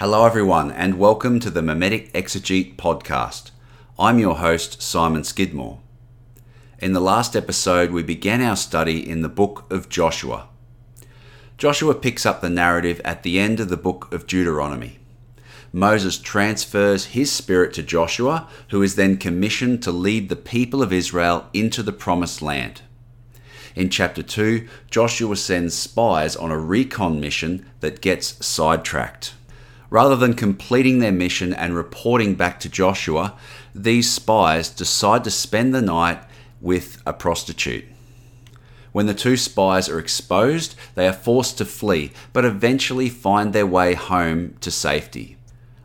Hello, everyone, and welcome to the Mimetic Exegete podcast. I'm your host, Simon Skidmore. In the last episode, we began our study in the book of Joshua. Joshua picks up the narrative at the end of the book of Deuteronomy. Moses transfers his spirit to Joshua, who is then commissioned to lead the people of Israel into the promised land. In chapter 2, Joshua sends spies on a recon mission that gets sidetracked. Rather than completing their mission and reporting back to Joshua, these spies decide to spend the night with a prostitute. When the two spies are exposed, they are forced to flee, but eventually find their way home to safety.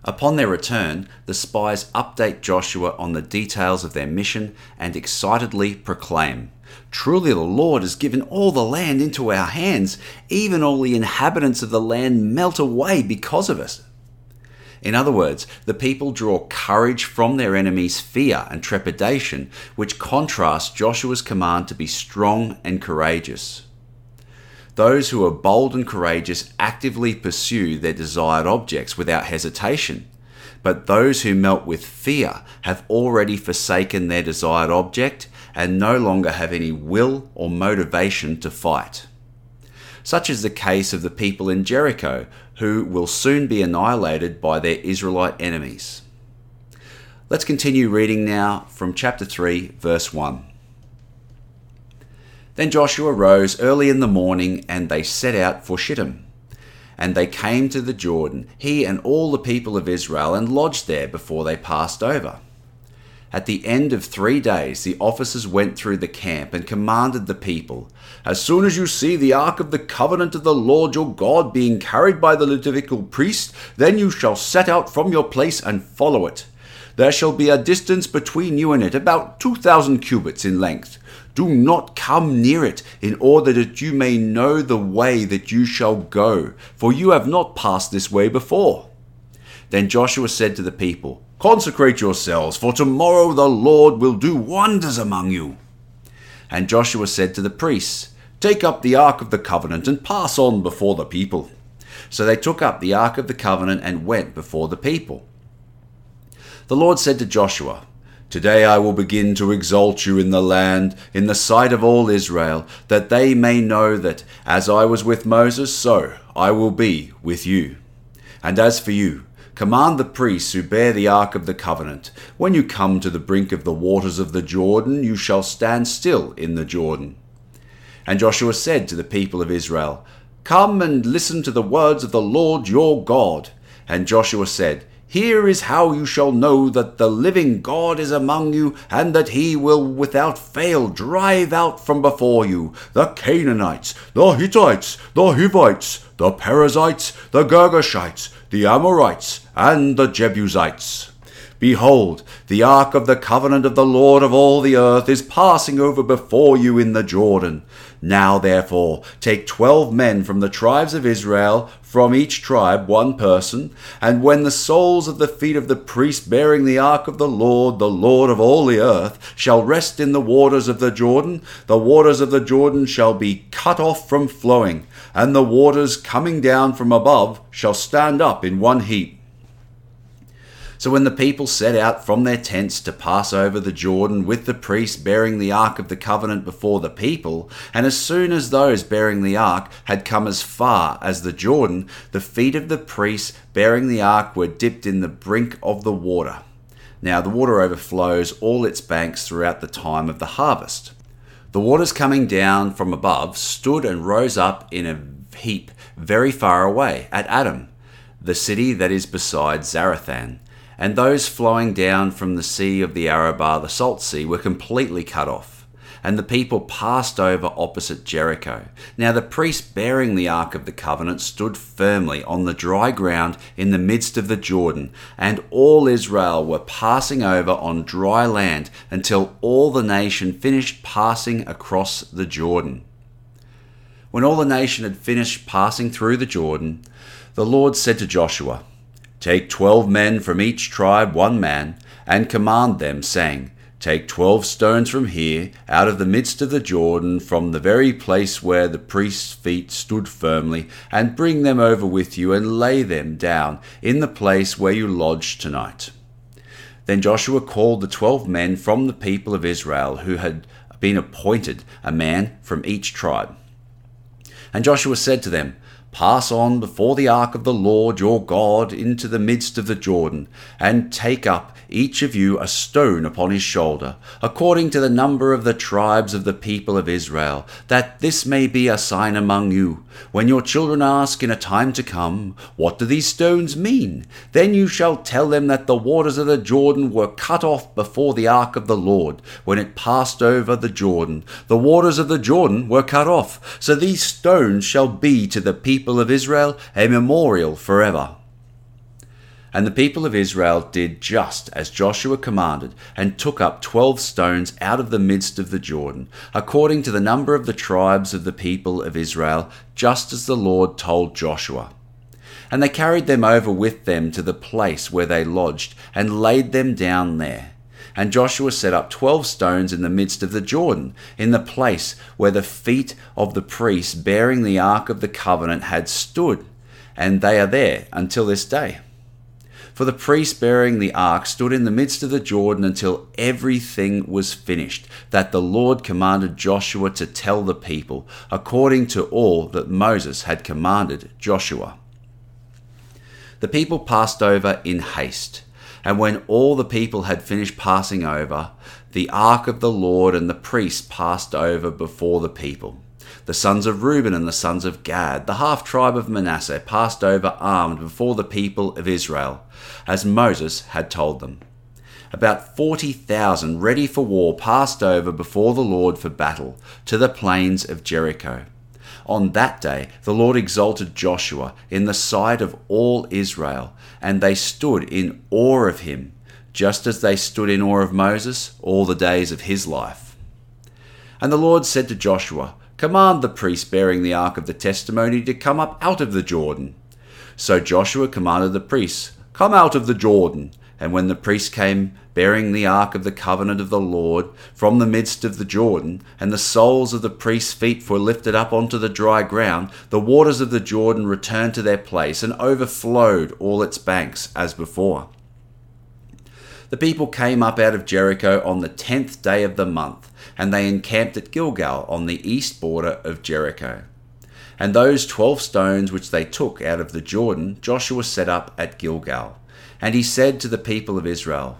Upon their return, the spies update Joshua on the details of their mission and excitedly proclaim, Truly the Lord has given all the land into our hands, even all the inhabitants of the land melt away because of us. In other words, the people draw courage from their enemies' fear and trepidation, which contrasts Joshua's command to be strong and courageous. Those who are bold and courageous actively pursue their desired objects without hesitation. But those who melt with fear have already forsaken their desired object and no longer have any will or motivation to fight. Such is the case of the people in Jericho, who will soon be annihilated by their Israelite enemies. Let's continue reading now from chapter 3, verse 1. Then Joshua rose early in the morning, and they set out for Shittim. And they came to the Jordan, he and all the people of Israel, and lodged there before they passed over. At the end of three days, the officers went through the camp and commanded the people As soon as you see the ark of the covenant of the Lord your God being carried by the Levitical priest, then you shall set out from your place and follow it. There shall be a distance between you and it, about two thousand cubits in length. Do not come near it, in order that you may know the way that you shall go, for you have not passed this way before. Then Joshua said to the people, Consecrate yourselves, for tomorrow the Lord will do wonders among you. And Joshua said to the priests, Take up the ark of the covenant and pass on before the people. So they took up the ark of the covenant and went before the people. The Lord said to Joshua, Today I will begin to exalt you in the land, in the sight of all Israel, that they may know that, as I was with Moses, so I will be with you. And as for you, command the priests who bear the ark of the covenant, when you come to the brink of the waters of the Jordan, you shall stand still in the Jordan. And Joshua said to the people of Israel, Come and listen to the words of the Lord your God. And Joshua said, here is how you shall know that the living God is among you, and that he will without fail drive out from before you the Canaanites, the Hittites, the Hivites, the Perizzites, the Girgashites, the Amorites, and the Jebusites. Behold, the ark of the covenant of the Lord of all the earth is passing over before you in the Jordan. Now, therefore, take twelve men from the tribes of Israel, from each tribe one person, and when the soles of the feet of the priest bearing the ark of the Lord, the Lord of all the earth, shall rest in the waters of the Jordan, the waters of the Jordan shall be cut off from flowing, and the waters coming down from above shall stand up in one heap. So when the people set out from their tents to pass over the Jordan with the priests bearing the ark of the covenant before the people, and as soon as those bearing the ark had come as far as the Jordan, the feet of the priests bearing the ark were dipped in the brink of the water. Now the water overflows all its banks throughout the time of the harvest. The waters coming down from above stood and rose up in a heap very far away at Adam, the city that is beside Zarethan and those flowing down from the sea of the Arabah, the Salt Sea, were completely cut off, and the people passed over opposite Jericho. Now the priest bearing the Ark of the Covenant stood firmly on the dry ground in the midst of the Jordan, and all Israel were passing over on dry land until all the nation finished passing across the Jordan. When all the nation had finished passing through the Jordan, the Lord said to Joshua, Take twelve men from each tribe, one man, and command them, saying, Take twelve stones from here, out of the midst of the Jordan, from the very place where the priest's feet stood firmly, and bring them over with you, and lay them down in the place where you lodge tonight. Then Joshua called the twelve men from the people of Israel who had been appointed, a man from each tribe. And Joshua said to them, Pass on before the ark of the Lord your God into the midst of the Jordan, and take up each of you a stone upon his shoulder, according to the number of the tribes of the people of Israel, that this may be a sign among you. When your children ask in a time to come, What do these stones mean? Then you shall tell them that the waters of the Jordan were cut off before the ark of the Lord, when it passed over the Jordan. The waters of the Jordan were cut off. So these stones shall be to the people of Israel a memorial forever. And the people of Israel did just as Joshua commanded, and took up twelve stones out of the midst of the Jordan, according to the number of the tribes of the people of Israel, just as the Lord told Joshua. And they carried them over with them to the place where they lodged, and laid them down there. And Joshua set up twelve stones in the midst of the Jordan, in the place where the feet of the priests bearing the ark of the covenant had stood, and they are there until this day. For the priest bearing the ark stood in the midst of the Jordan until everything was finished, that the Lord commanded Joshua to tell the people, according to all that Moses had commanded Joshua. The people passed over in haste, and when all the people had finished passing over, the ark of the Lord and the priests passed over before the people. The sons of Reuben and the sons of Gad, the half tribe of Manasseh, passed over armed before the people of Israel, as Moses had told them. About 40,000 ready for war passed over before the Lord for battle to the plains of Jericho. On that day the Lord exalted Joshua in the sight of all Israel, and they stood in awe of him, just as they stood in awe of Moses all the days of his life. And the Lord said to Joshua, Command the priests bearing the ark of the testimony to come up out of the Jordan. So Joshua commanded the priests, Come out of the Jordan. And when the priests came bearing the ark of the covenant of the Lord from the midst of the Jordan, and the soles of the priests' feet were lifted up onto the dry ground, the waters of the Jordan returned to their place and overflowed all its banks as before. The people came up out of Jericho on the tenth day of the month and they encamped at Gilgal on the east border of Jericho. And those twelve stones which they took out of the Jordan, Joshua set up at Gilgal. And he said to the people of Israel,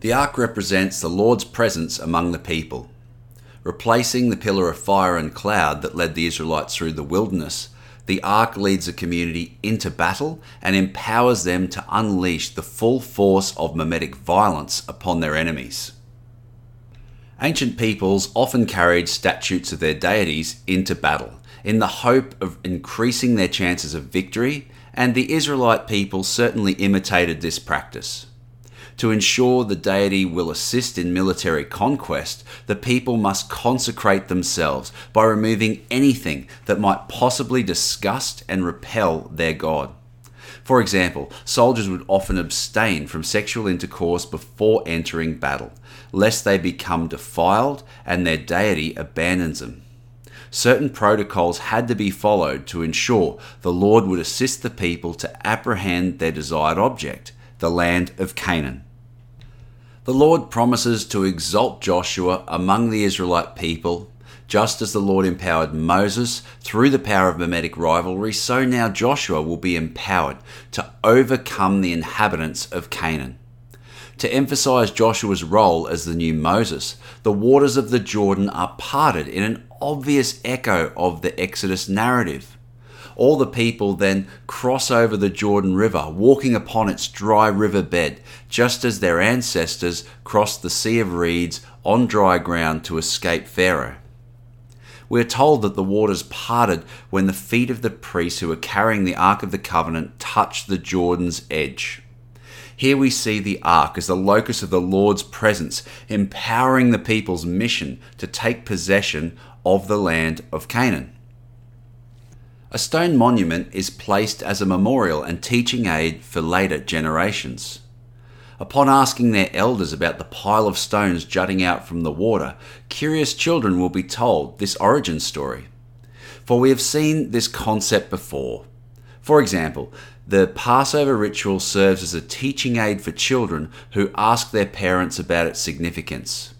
The ark represents the Lord's presence among the people. Replacing the pillar of fire and cloud that led the Israelites through the wilderness, the ark leads the community into battle and empowers them to unleash the full force of mimetic violence upon their enemies. Ancient peoples often carried statues of their deities into battle in the hope of increasing their chances of victory, and the Israelite people certainly imitated this practice. To ensure the deity will assist in military conquest, the people must consecrate themselves by removing anything that might possibly disgust and repel their god. For example, soldiers would often abstain from sexual intercourse before entering battle, lest they become defiled and their deity abandons them. Certain protocols had to be followed to ensure the Lord would assist the people to apprehend their desired object, the land of Canaan. The Lord promises to exalt Joshua among the Israelite people, just as the Lord empowered Moses through the power of mimetic rivalry, so now Joshua will be empowered to overcome the inhabitants of Canaan. To emphasize Joshua's role as the new Moses, the waters of the Jordan are parted in an obvious echo of the Exodus narrative. All the people then cross over the Jordan River, walking upon its dry river bed, just as their ancestors crossed the Sea of Reeds on dry ground to escape Pharaoh. We are told that the waters parted when the feet of the priests who were carrying the Ark of the Covenant touched the Jordan's edge. Here we see the ark as the locus of the Lord's presence, empowering the people's mission to take possession of the land of Canaan. A stone monument is placed as a memorial and teaching aid for later generations. Upon asking their elders about the pile of stones jutting out from the water, curious children will be told this origin story. For we have seen this concept before. For example, the Passover ritual serves as a teaching aid for children who ask their parents about its significance.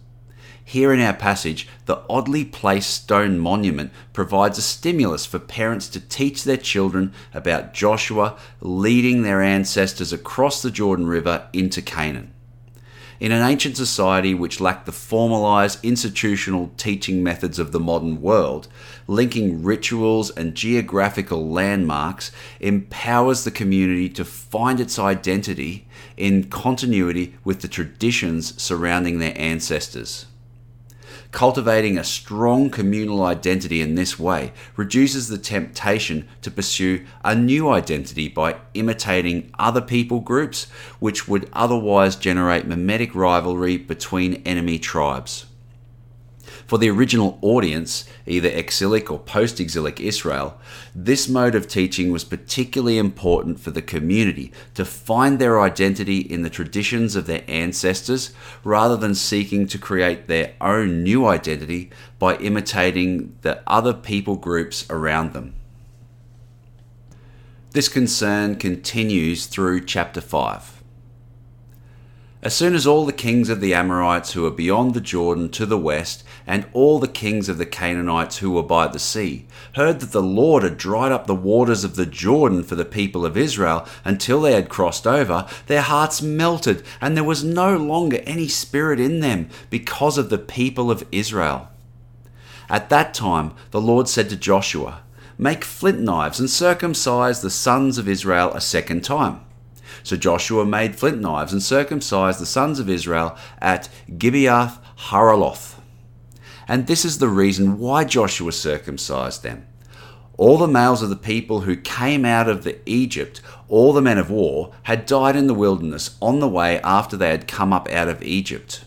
Here in our passage, the oddly placed stone monument provides a stimulus for parents to teach their children about Joshua leading their ancestors across the Jordan River into Canaan. In an ancient society which lacked the formalized institutional teaching methods of the modern world, linking rituals and geographical landmarks empowers the community to find its identity in continuity with the traditions surrounding their ancestors. Cultivating a strong communal identity in this way reduces the temptation to pursue a new identity by imitating other people groups, which would otherwise generate mimetic rivalry between enemy tribes. For the original audience, either exilic or post exilic Israel, this mode of teaching was particularly important for the community to find their identity in the traditions of their ancestors rather than seeking to create their own new identity by imitating the other people groups around them. This concern continues through chapter 5. As soon as all the kings of the Amorites who were beyond the Jordan to the west, and all the kings of the Canaanites who were by the sea, heard that the Lord had dried up the waters of the Jordan for the people of Israel until they had crossed over, their hearts melted, and there was no longer any spirit in them because of the people of Israel. At that time the Lord said to Joshua, Make flint knives and circumcise the sons of Israel a second time. So Joshua made flint knives and circumcised the sons of Israel at Gibeath Haaraloth. And this is the reason why Joshua circumcised them. All the males of the people who came out of the Egypt, all the men of war, had died in the wilderness on the way after they had come up out of Egypt.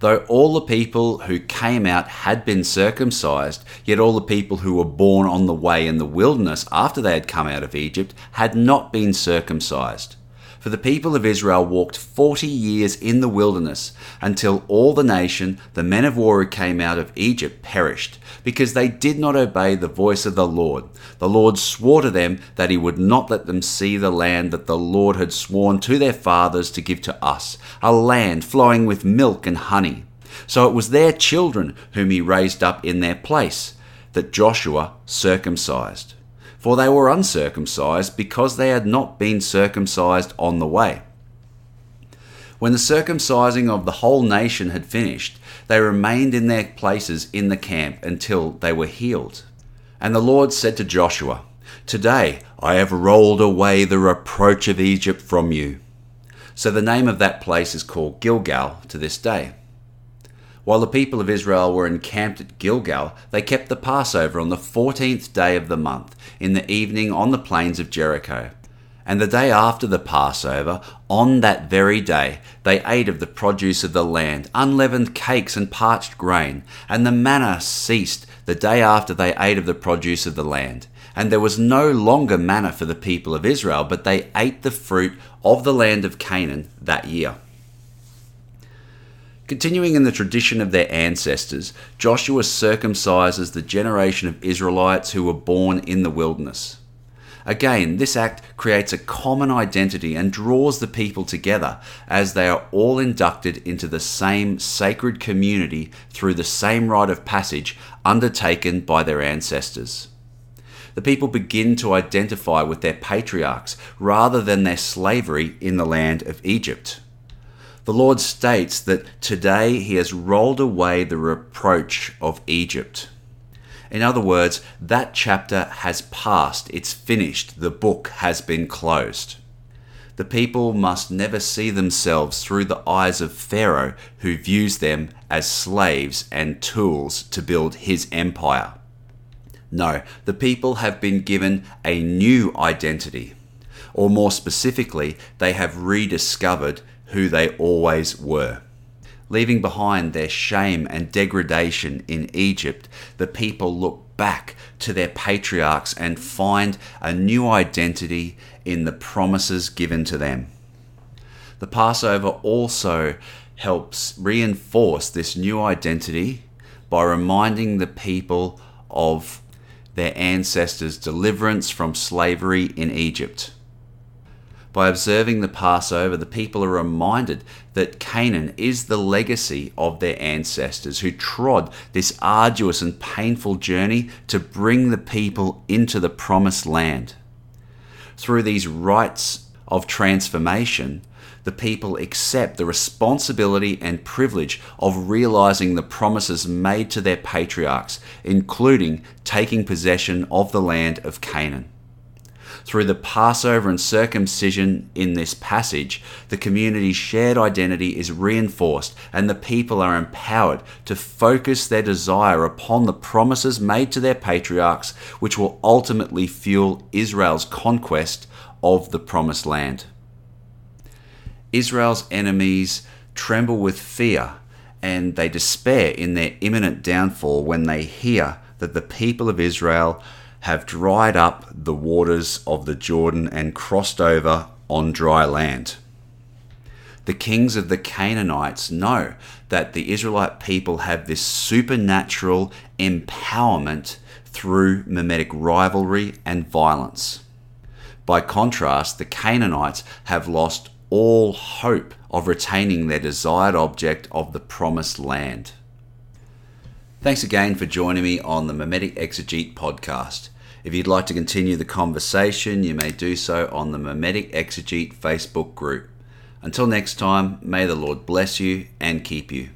Though all the people who came out had been circumcised, yet all the people who were born on the way in the wilderness after they had come out of Egypt had not been circumcised. For the people of Israel walked forty years in the wilderness until all the nation, the men of war who came out of Egypt, perished, because they did not obey the voice of the Lord. The Lord swore to them that he would not let them see the land that the Lord had sworn to their fathers to give to us, a land flowing with milk and honey. So it was their children whom he raised up in their place, that Joshua circumcised for they were uncircumcised because they had not been circumcised on the way. When the circumcising of the whole nation had finished, they remained in their places in the camp until they were healed. And the Lord said to Joshua, Today I have rolled away the reproach of Egypt from you. So the name of that place is called Gilgal to this day. While the people of Israel were encamped at Gilgal, they kept the Passover on the fourteenth day of the month, in the evening on the plains of Jericho. And the day after the Passover, on that very day, they ate of the produce of the land, unleavened cakes and parched grain, and the manna ceased the day after they ate of the produce of the land. And there was no longer manna for the people of Israel, but they ate the fruit of the land of Canaan that year. Continuing in the tradition of their ancestors, Joshua circumcises the generation of Israelites who were born in the wilderness. Again, this act creates a common identity and draws the people together as they are all inducted into the same sacred community through the same rite of passage undertaken by their ancestors. The people begin to identify with their patriarchs rather than their slavery in the land of Egypt the Lord states that today he has rolled away the reproach of Egypt. In other words, that chapter has passed, it's finished, the book has been closed. The people must never see themselves through the eyes of Pharaoh, who views them as slaves and tools to build his empire. No, the people have been given a new identity, or more specifically, they have rediscovered who they always were. Leaving behind their shame and degradation in Egypt, the people look back to their patriarchs and find a new identity in the promises given to them. The Passover also helps reinforce this new identity by reminding the people of their ancestors' deliverance from slavery in Egypt. By observing the Passover, the people are reminded that Canaan is the legacy of their ancestors who trod this arduous and painful journey to bring the people into the promised land. Through these rites of transformation, the people accept the responsibility and privilege of realizing the promises made to their patriarchs, including taking possession of the land of Canaan. Through the Passover and circumcision in this passage, the community's shared identity is reinforced and the people are empowered to focus their desire upon the promises made to their patriarchs, which will ultimately fuel Israel's conquest of the promised land. Israel's enemies tremble with fear and they despair in their imminent downfall when they hear that the people of Israel have dried up the waters of the Jordan and crossed over on dry land. The kings of the Canaanites know that the Israelite people have this supernatural empowerment through mimetic rivalry and violence. By contrast, the Canaanites have lost all hope of retaining their desired object of the promised land. Thanks again for joining me on the Mimetic Exegete podcast. If you'd like to continue the conversation, you may do so on the Mimetic Exegete Facebook group. Until next time, may the Lord bless you and keep you.